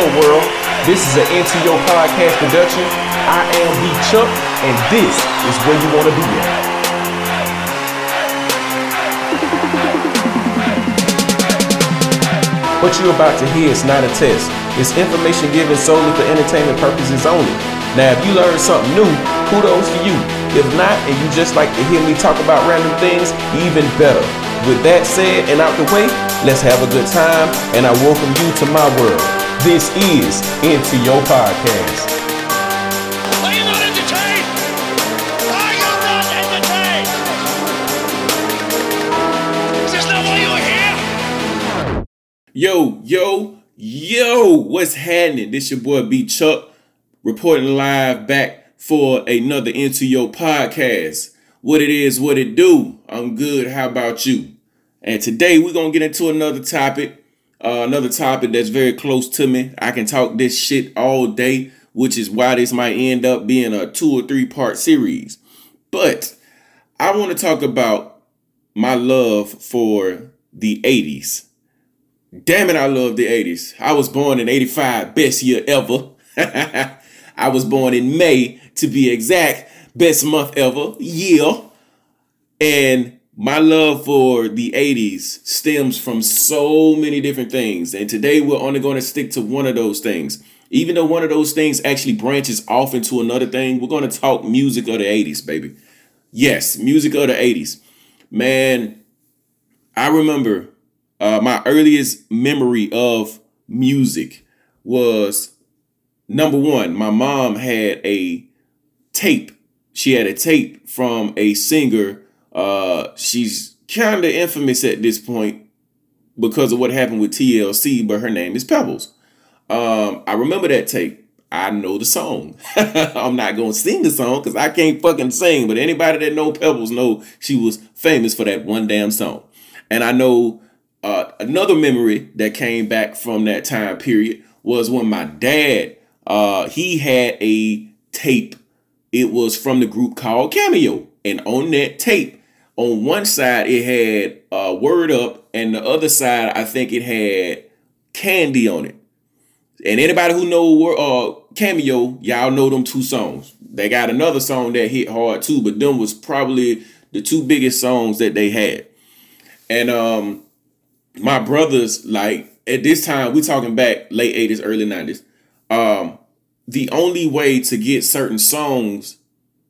Hello world, this is an NTO podcast production. I am B Chuck, and this is where you want to be at. What you're about to hear is not a test. It's information given solely for entertainment purposes only. Now, if you learned something new, kudos to you. If not, and you just like to hear me talk about random things, even better. With that said and out the way, let's have a good time, and I welcome you to my world. This is Into Your Podcast. Are you not entertained? Are you not entertained? Is this not why you are here? Yo, yo, yo, what's happening? This your boy B Chuck reporting live back for another Into Your Podcast. What it is, what it do. I'm good. How about you? And today we're gonna get into another topic. Uh, another topic that's very close to me. I can talk this shit all day, which is why this might end up being a two or three part series. But I want to talk about my love for the 80s. Damn it, I love the 80s. I was born in 85, best year ever. I was born in May, to be exact, best month ever, year. And my love for the 80s stems from so many different things. And today we're only going to stick to one of those things. Even though one of those things actually branches off into another thing, we're going to talk music of the 80s, baby. Yes, music of the 80s. Man, I remember uh, my earliest memory of music was number one, my mom had a tape. She had a tape from a singer. Uh, she's kind of infamous at this point because of what happened with TLC, but her name is Pebbles. Um, I remember that tape. I know the song. I'm not gonna sing the song because I can't fucking sing. But anybody that know Pebbles know she was famous for that one damn song. And I know uh, another memory that came back from that time period was when my dad uh, he had a tape. It was from the group called Cameo, and on that tape, on one side it had uh, Word Up, and the other side I think it had Candy on it. And anybody who know uh, Cameo, y'all know them two songs. They got another song that hit hard too, but them was probably the two biggest songs that they had. And um, my brothers, like at this time, we talking back late 80s, early 90s. Um, the only way to get certain songs,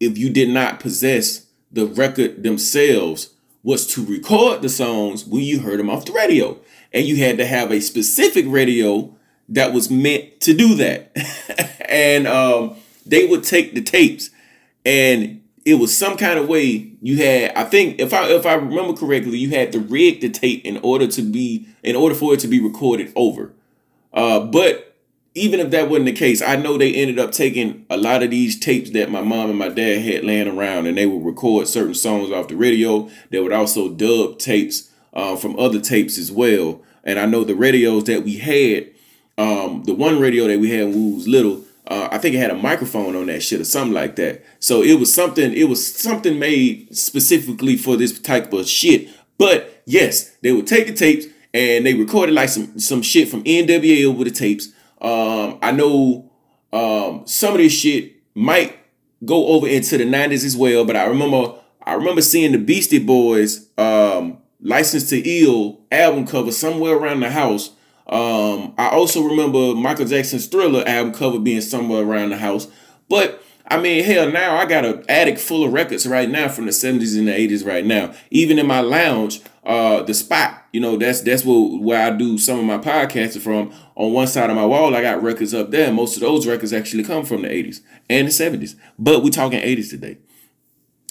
if you did not possess the record themselves, was to record the songs when you heard them off the radio. And you had to have a specific radio that was meant to do that. and um, they would take the tapes and it was some kind of way you had i think if i if i remember correctly you had to rig the tape in order to be in order for it to be recorded over uh, but even if that wasn't the case i know they ended up taking a lot of these tapes that my mom and my dad had laying around and they would record certain songs off the radio they would also dub tapes uh, from other tapes as well and i know the radios that we had um, the one radio that we had when we was little uh, I think it had a microphone on that shit or something like that. So it was something. It was something made specifically for this type of shit. But yes, they would take the tapes and they recorded like some some shit from NWA over the tapes. Um, I know um, some of this shit might go over into the '90s as well. But I remember I remember seeing the Beastie Boys um, "License to Ill" album cover somewhere around the house. Um, I also remember Michael Jackson's Thriller album cover being somewhere around the house. But I mean, hell, now I got an attic full of records right now from the 70s and the 80s right now. Even in my lounge, uh, the spot, you know, that's that's where, where I do some of my podcasting from. On one side of my wall, I got records up there. Most of those records actually come from the 80s and the 70s. But we're talking 80s today.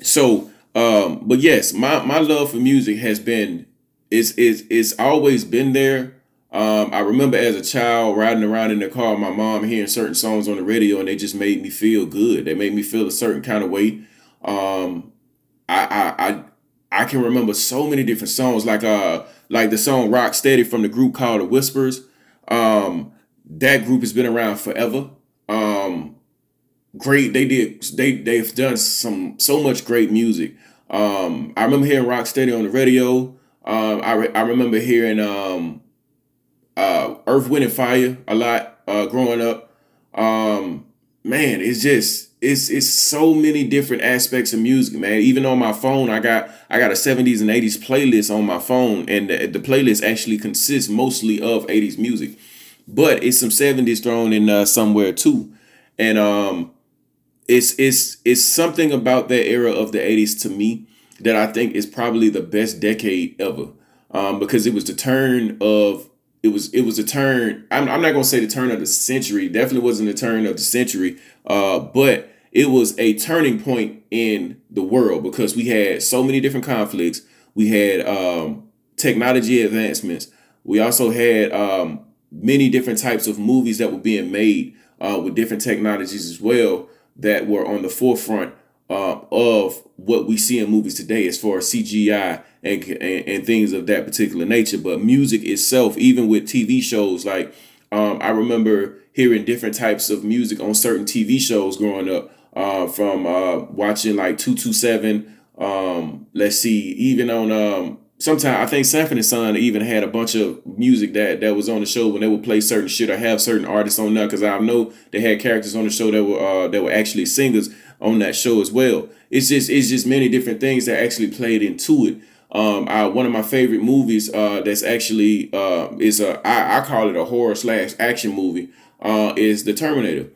So, um, but yes, my, my love for music has been, it's, it's, it's always been there. Um, I remember as a child riding around in the car, my mom hearing certain songs on the radio, and they just made me feel good. They made me feel a certain kind of way. Um, I, I, I, I can remember so many different songs, like uh, like the song "Rock Steady" from the group called The Whispers. Um, that group has been around forever. Um, great, they did, they they've done some so much great music. Um, I remember hearing "Rock Steady" on the radio. Um, I re- I remember hearing um uh, Earth, Wind, and Fire a lot uh, growing up. Um, man, it's just it's it's so many different aspects of music, man. Even on my phone, I got I got a 70s and 80s playlist on my phone, and the, the playlist actually consists mostly of 80s music, but it's some 70s thrown in uh, somewhere too, and um, it's it's it's something about that era of the 80s to me that I think is probably the best decade ever, um, because it was the turn of it was it was a turn. I'm, I'm not gonna say the turn of the century. Definitely wasn't the turn of the century. Uh, but it was a turning point in the world because we had so many different conflicts. We had um, technology advancements. We also had um, many different types of movies that were being made uh, with different technologies as well that were on the forefront uh, of what we see in movies today as far as CGI and, and, and things of that particular nature. But music itself, even with TV shows, like um, I remember hearing different types of music on certain TV shows growing up. Uh, from uh, watching like two two seven. Um, let's see, even on um, sometimes I think Sanford and Son even had a bunch of music that that was on the show when they would play certain shit or have certain artists on there because I know they had characters on the show that were uh, that were actually singers on that show as well. It's just it's just many different things that actually played into it. Um, I, one of my favorite movies uh, that's actually uh, is a I, I call it a horror slash action movie uh, is The Terminator,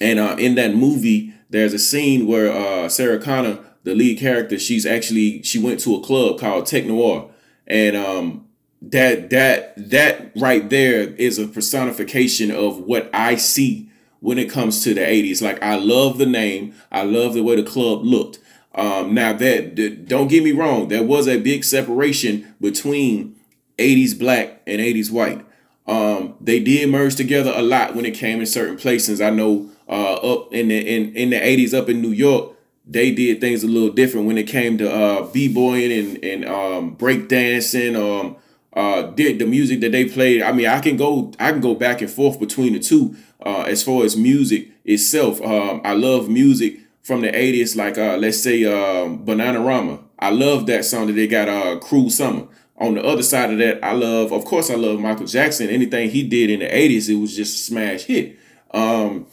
and uh, in that movie there's a scene where uh, Sarah Connor, the lead character, she's actually she went to a club called Tech Noir, and um, that that that right there is a personification of what I see when it comes to the 80s. Like I love the name, I love the way the club looked. Um, now that don't get me wrong, there was a big separation between 80s black and 80s white. Um, they did merge together a lot when it came in certain places. I know uh, up in the in, in the 80s up in New York, they did things a little different when it came to uh, b-boying and and um, break dancing. Um, uh, did the music that they played. I mean, I can go I can go back and forth between the two uh, as far as music itself. Um, I love music from the 80s, like uh, let's say um, Bananarama. I love that song that they got uh, Cruel Summer. On the other side of that, I love, of course, I love Michael Jackson. Anything he did in the 80s, it was just a smash hit. Um,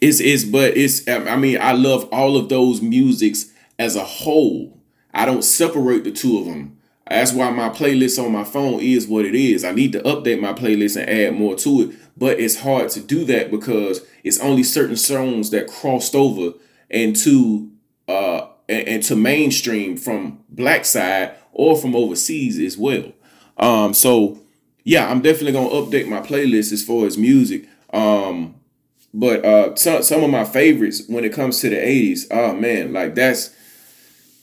it's, it's, but it's, I mean, I love all of those musics as a whole. I don't separate the two of them. That's why my playlist on my phone is what it is. I need to update my playlist and add more to it, but it's hard to do that because it's only certain songs that crossed over into uh into mainstream from black side or from overseas as well. Um, so yeah, I'm definitely gonna update my playlist as far as music. Um, but uh, some some of my favorites when it comes to the '80s, oh man, like that's,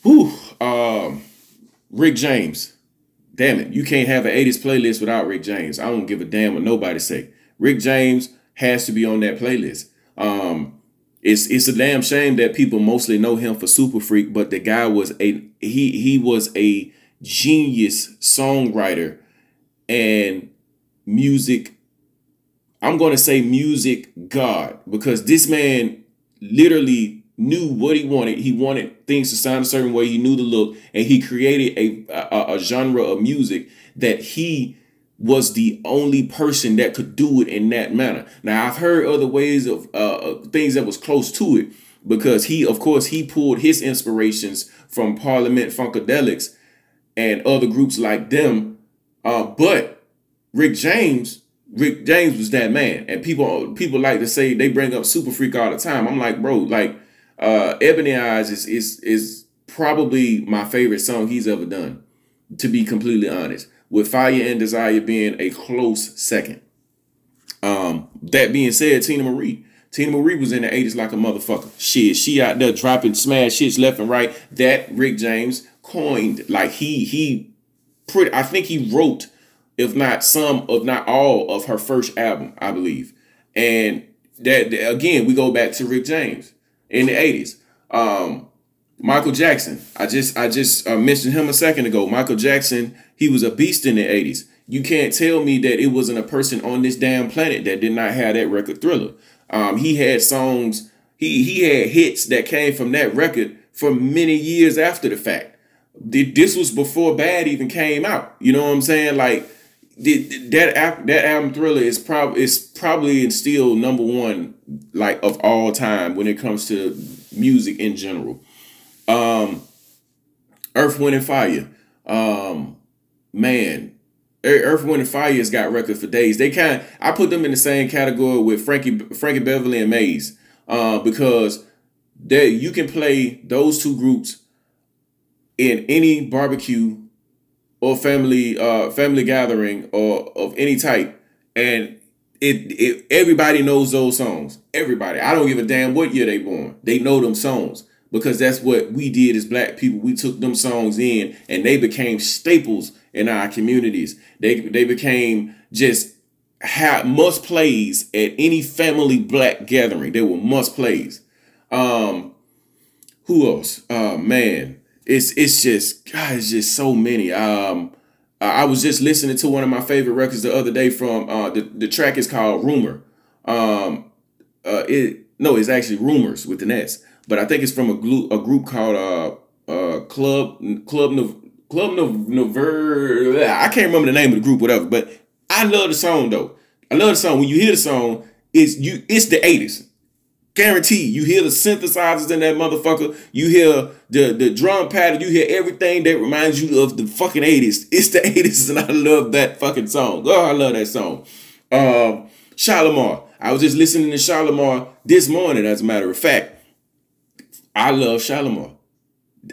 whew, um, Rick James. Damn it, you can't have an '80s playlist without Rick James. I don't give a damn what nobody say. Rick James has to be on that playlist. Um, it's it's a damn shame that people mostly know him for Super Freak, but the guy was a he he was a genius songwriter and music. I'm going to say music god because this man literally knew what he wanted. He wanted things to sound a certain way. He knew the look, and he created a, a, a genre of music that he was the only person that could do it in that manner. Now I've heard other ways of uh, things that was close to it because he, of course, he pulled his inspirations from Parliament Funkadelics and other groups like them. Uh, but Rick James, Rick James was that man, and people people like to say they bring up Super Freak all the time. I'm like, bro, like uh, Ebony Eyes is is is probably my favorite song he's ever done. To be completely honest with Fire and Desire being a close second. Um, that being said, Teena Marie. Teena Marie was in the 80s like a motherfucker. Shit, she out there dropping smash hits left and right. That Rick James coined. Like he he pretty I think he wrote, if not some, if not all, of her first album, I believe. And that again, we go back to Rick James in the 80s. Um, Michael Jackson. I just I just uh, mentioned him a second ago. Michael Jackson he was a beast in the 80s. You can't tell me that it wasn't a person on this damn planet that did not have that record thriller. Um, he had songs, he he had hits that came from that record for many years after the fact. This was before Bad even came out. You know what I'm saying? Like that that album Thriller is probably is probably still number one like of all time when it comes to music in general. Um, Earth, Wind, and Fire. Um, man, Earth, Wind, and Fire has got record for days. They kind I put them in the same category with Frankie Frankie Beverly and Maze, uh, because they you can play those two groups in any barbecue or family uh family gathering or of any type. And it, it everybody knows those songs. Everybody. I don't give a damn what year they born. They know them songs because that's what we did as black people. We took them songs in and they became staples in our communities. They they became just have must plays at any family black gathering. They were must plays. Um who else? Uh man it's it's just God, it's just so many. Um, I was just listening to one of my favorite records the other day from uh, the the track is called Rumor. Um, uh, it no, it's actually Rumors with an S, but I think it's from a, group a group called uh, uh, Club Club Club Nouveau. I can't remember the name of the group, whatever. But I love the song though. I love the song. When you hear the song, it's you. It's the eighties. Guarantee you hear the synthesizers in that motherfucker. You hear the the drum pattern. You hear everything that reminds you of the fucking eighties. It's the eighties, and I love that fucking song. Oh, I love that song. Um, Shalamar. I was just listening to Shalamar this morning. As a matter of fact, I love Shalamar.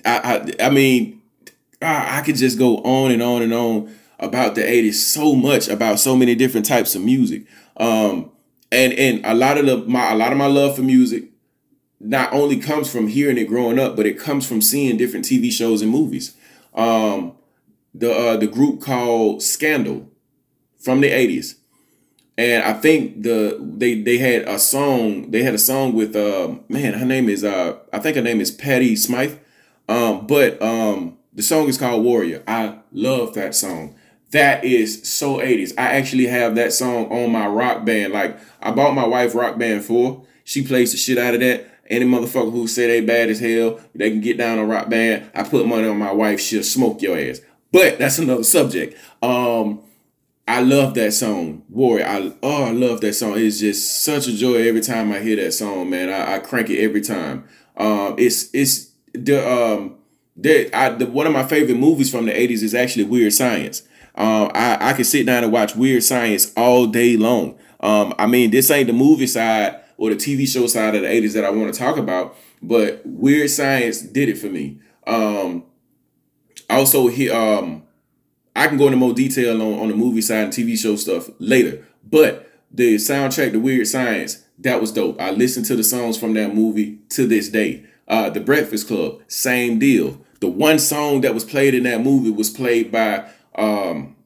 I I, I mean, I, I could just go on and on and on about the 80s so much about so many different types of music. Um, and and a lot of the my a lot of my love for music not only comes from hearing it growing up, but it comes from seeing different TV shows and movies. Um, the uh, the group called Scandal from the eighties, and I think the they they had a song. They had a song with uh man, her name is uh I think her name is Patty Smyth, Um, but um the song is called Warrior. I love that song. That is so 80s. I actually have that song on my rock band. Like I bought my wife Rock Band 4. She plays the shit out of that. Any motherfucker who say they bad as hell, they can get down on rock band. I put money on my wife, she'll smoke your ass. But that's another subject. Um, I love that song, Warrior. I oh, I love that song. It's just such a joy every time I hear that song, man. I, I crank it every time. Um, it's it's the um, the, I, the one of my favorite movies from the '80s is actually Weird Science. Um, I, I can sit down and watch Weird Science all day long. Um, I mean, this ain't the movie side or the TV show side of the 80s that I want to talk about, but Weird Science did it for me. Um, also, he, um, I can go into more detail on, on the movie side and TV show stuff later, but the soundtrack, The Weird Science, that was dope. I listened to the songs from that movie to this day. Uh, the Breakfast Club, same deal. The one song that was played in that movie was played by um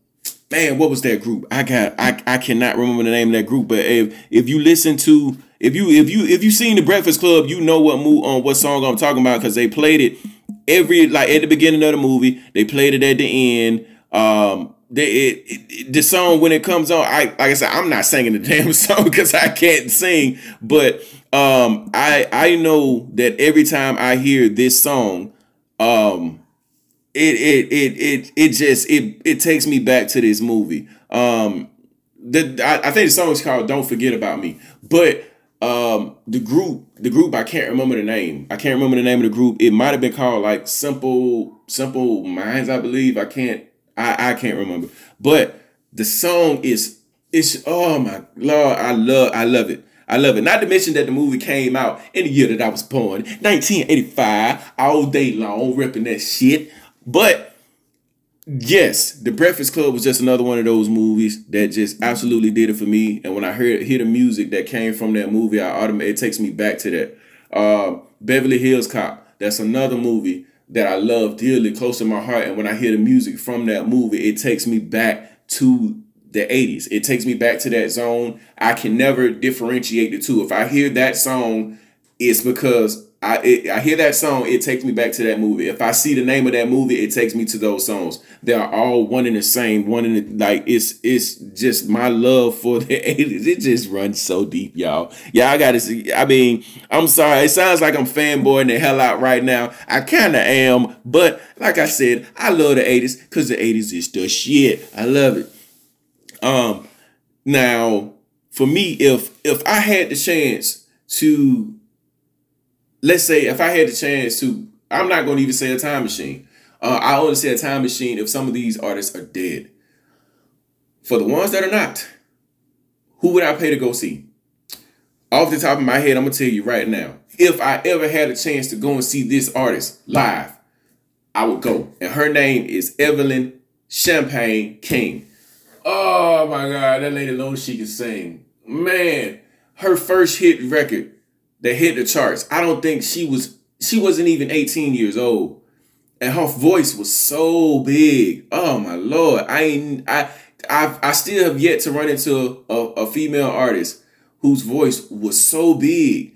man, what was that group? I got I I cannot remember the name of that group, but if if you listen to if you if you if you seen the Breakfast Club, you know what move on what song I'm talking about because they played it every like at the beginning of the movie. They played it at the end. Um, they it, it, the song when it comes on, I like I said, I'm not singing the damn song because I can't sing, but um, I I know that every time I hear this song, um, it it it it it just it it takes me back to this movie. Um, the I, I think the song is called "Don't Forget About Me," but um the group the group I can't remember the name. I can't remember the name of the group. It might have been called like Simple Simple Minds, I believe. I can't I I can't remember. But the song is it's oh my lord, I love I love it. I love it. Not to mention that the movie came out in the year that I was born, 1985, all day long, ripping that shit. But yes, The Breakfast Club was just another one of those movies that just absolutely did it for me. And when I hear hear the music that came from that movie, I automatically it takes me back to that. Uh, Beverly Hills Cop. That's another movie that I love dearly, close to my heart. And when I hear the music from that movie, it takes me back to the 80s. It takes me back to that zone. I can never differentiate the two. If I hear that song, it's because I it, I hear that song, it takes me back to that movie. If I see the name of that movie, it takes me to those songs. They are all one and the same. One in the like it's it's just my love for the 80s. It just runs so deep, y'all. Yeah, I gotta see. I mean, I'm sorry. It sounds like I'm fanboying the hell out right now. I kinda am, but like I said, I love the 80s because the 80s is the shit. I love it. Um, now for me, if if I had the chance to, let's say, if I had the chance to, I'm not going to even say a time machine. Uh, I only say a time machine if some of these artists are dead. For the ones that are not, who would I pay to go see? Off the top of my head, I'm gonna tell you right now. If I ever had a chance to go and see this artist live, I would go. And her name is Evelyn Champagne King. Oh my God, that lady knows she can sing. Man, her first hit record that hit the charts. I don't think she was she wasn't even 18 years old. And her voice was so big. Oh my lord. I ain't I I I still have yet to run into a, a female artist whose voice was so big.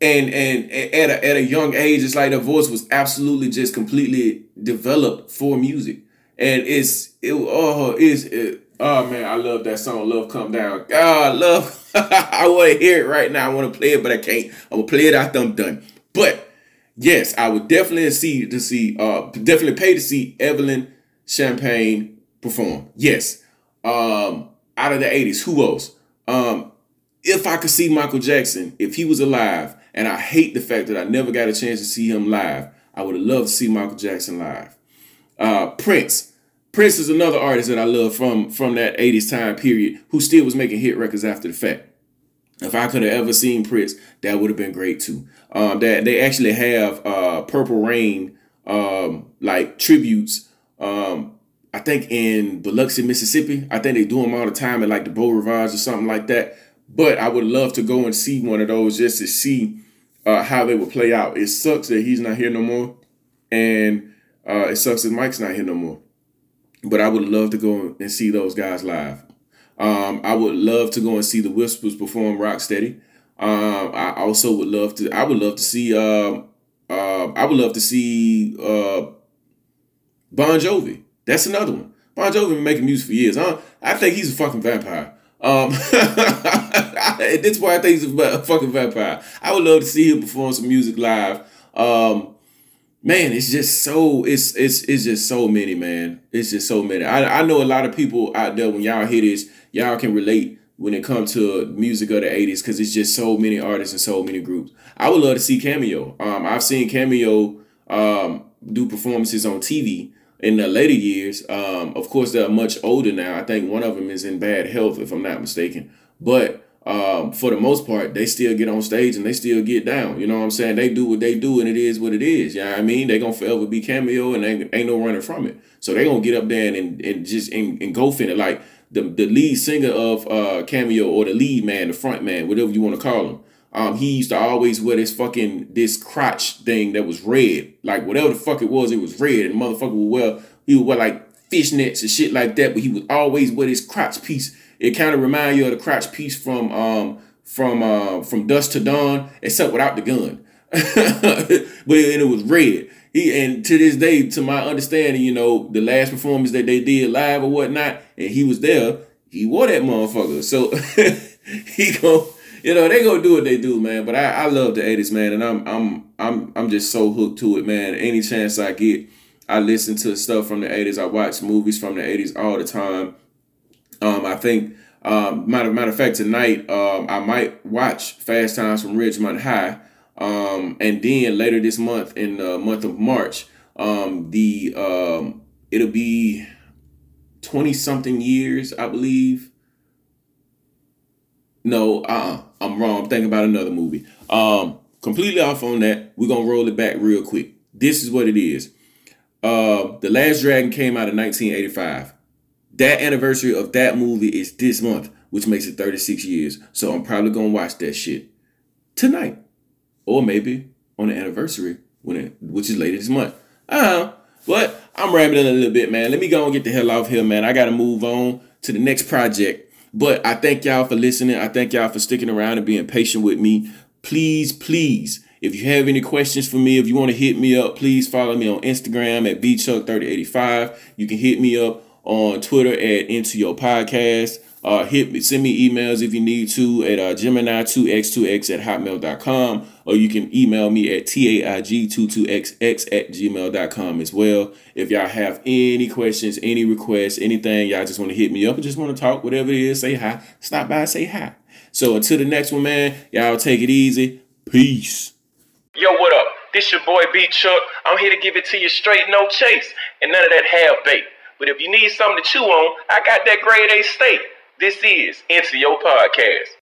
And, and and at a, at a young age, it's like her voice was absolutely just completely developed for music and it's it oh it's it, oh man I love that song Love Come Down. God love. I want to hear it right now. I want to play it but I can't. I'm gonna play it after I'm done. But yes I would definitely see to see uh definitely pay to see Evelyn Champagne perform. Yes. Um out of the 80s who else? Um if I could see Michael Jackson if he was alive and I hate the fact that I never got a chance to see him live I would have loved to see Michael Jackson live. Uh, Prince Prince is another artist that I love from from that 80s time period who still was making hit records after the fact. If I could have ever seen Prince, that would have been great too. Um, that they actually have uh, Purple Rain um, like tributes. Um, I think in Biloxi, Mississippi. I think they do them all the time at like the Beau Rivage or something like that. But I would love to go and see one of those just to see uh, how they would play out. It sucks that he's not here no more, and uh, it sucks that Mike's not here no more. But I would love to go and see those guys live. Um, I would love to go and see the Whispers perform Rock Steady. Um, I also would love to. I would love to see. Uh, uh, I would love to see uh, Bon Jovi. That's another one. Bon Jovi been making music for years. Huh? I think he's a fucking vampire. Um, at this point, I think he's a fucking vampire. I would love to see him perform some music live. Um, man, it's just so it's it's it's just so many, man. It's just so many. I, I know a lot of people out there when y'all hear this, y'all can relate when it comes to music of the 80s because it's just so many artists and so many groups. I would love to see Cameo. Um, I've seen Cameo um, do performances on TV in the later years. Um, of course, they're much older now. I think one of them is in bad health, if I'm not mistaken. But um, for the most part, they still get on stage and they still get down. You know what I'm saying? They do what they do and it is what it is. You know I mean? They gonna forever be cameo and ain't, ain't no running from it. So they gonna get up there and, and just and, in it. Like the, the lead singer of uh, Cameo or the lead man, the front man, whatever you want to call him. Um, he used to always wear this fucking this crotch thing that was red, like whatever the fuck it was, it was red, and motherfucker would wear he would wear like fishnets and shit like that, but he would always wear this crotch piece it kind of remind you of the crotch piece from um from uh from Dusk to Dawn, except without the gun. but and it was red. He and to this day, to my understanding, you know, the last performance that they did live or whatnot, and he was there, he wore that motherfucker. So he go, you know, they gonna do what they do, man. But I, I love the 80s, man, and I'm I'm I'm I'm just so hooked to it, man. Any chance I get, I listen to stuff from the 80s. I watch movies from the 80s all the time. Um, I think, um, matter, matter of fact, tonight um, I might watch Fast Times from Ridgemont High. Um, and then later this month, in the month of March, um, the um, it'll be 20 something years, I believe. No, uh I'm wrong. I'm thinking about another movie. Um, completely off on that. We're gonna roll it back real quick. This is what it is. Uh, the Last Dragon came out in 1985 that anniversary of that movie is this month, which makes it 36 years. So I'm probably gonna watch that shit tonight, or maybe on the anniversary when it, which is later this month. Uh, but I'm rambling a little bit, man. Let me go and get the hell off here, man. I gotta move on to the next project. But I thank y'all for listening. I thank y'all for sticking around and being patient with me. Please, please, if you have any questions for me, if you want to hit me up, please follow me on Instagram at bchuck3085. You can hit me up on Twitter at Into Your Podcast. Uh, hit me, send me emails if you need to at uh, Gemini2x2x at hotmail.com, or you can email me at taig22xx at gmail.com as well. If y'all have any questions, any requests, anything, y'all just want to hit me up or just want to talk, whatever it is, say hi. Stop by, say hi. So until the next one, man, y'all take it easy. Peace. Yo, what up? This your boy B Chuck. I'm here to give it to you straight, no chase, and none of that half bait. But if you need something to chew on, I got that grade A steak. This is Into Your Podcast.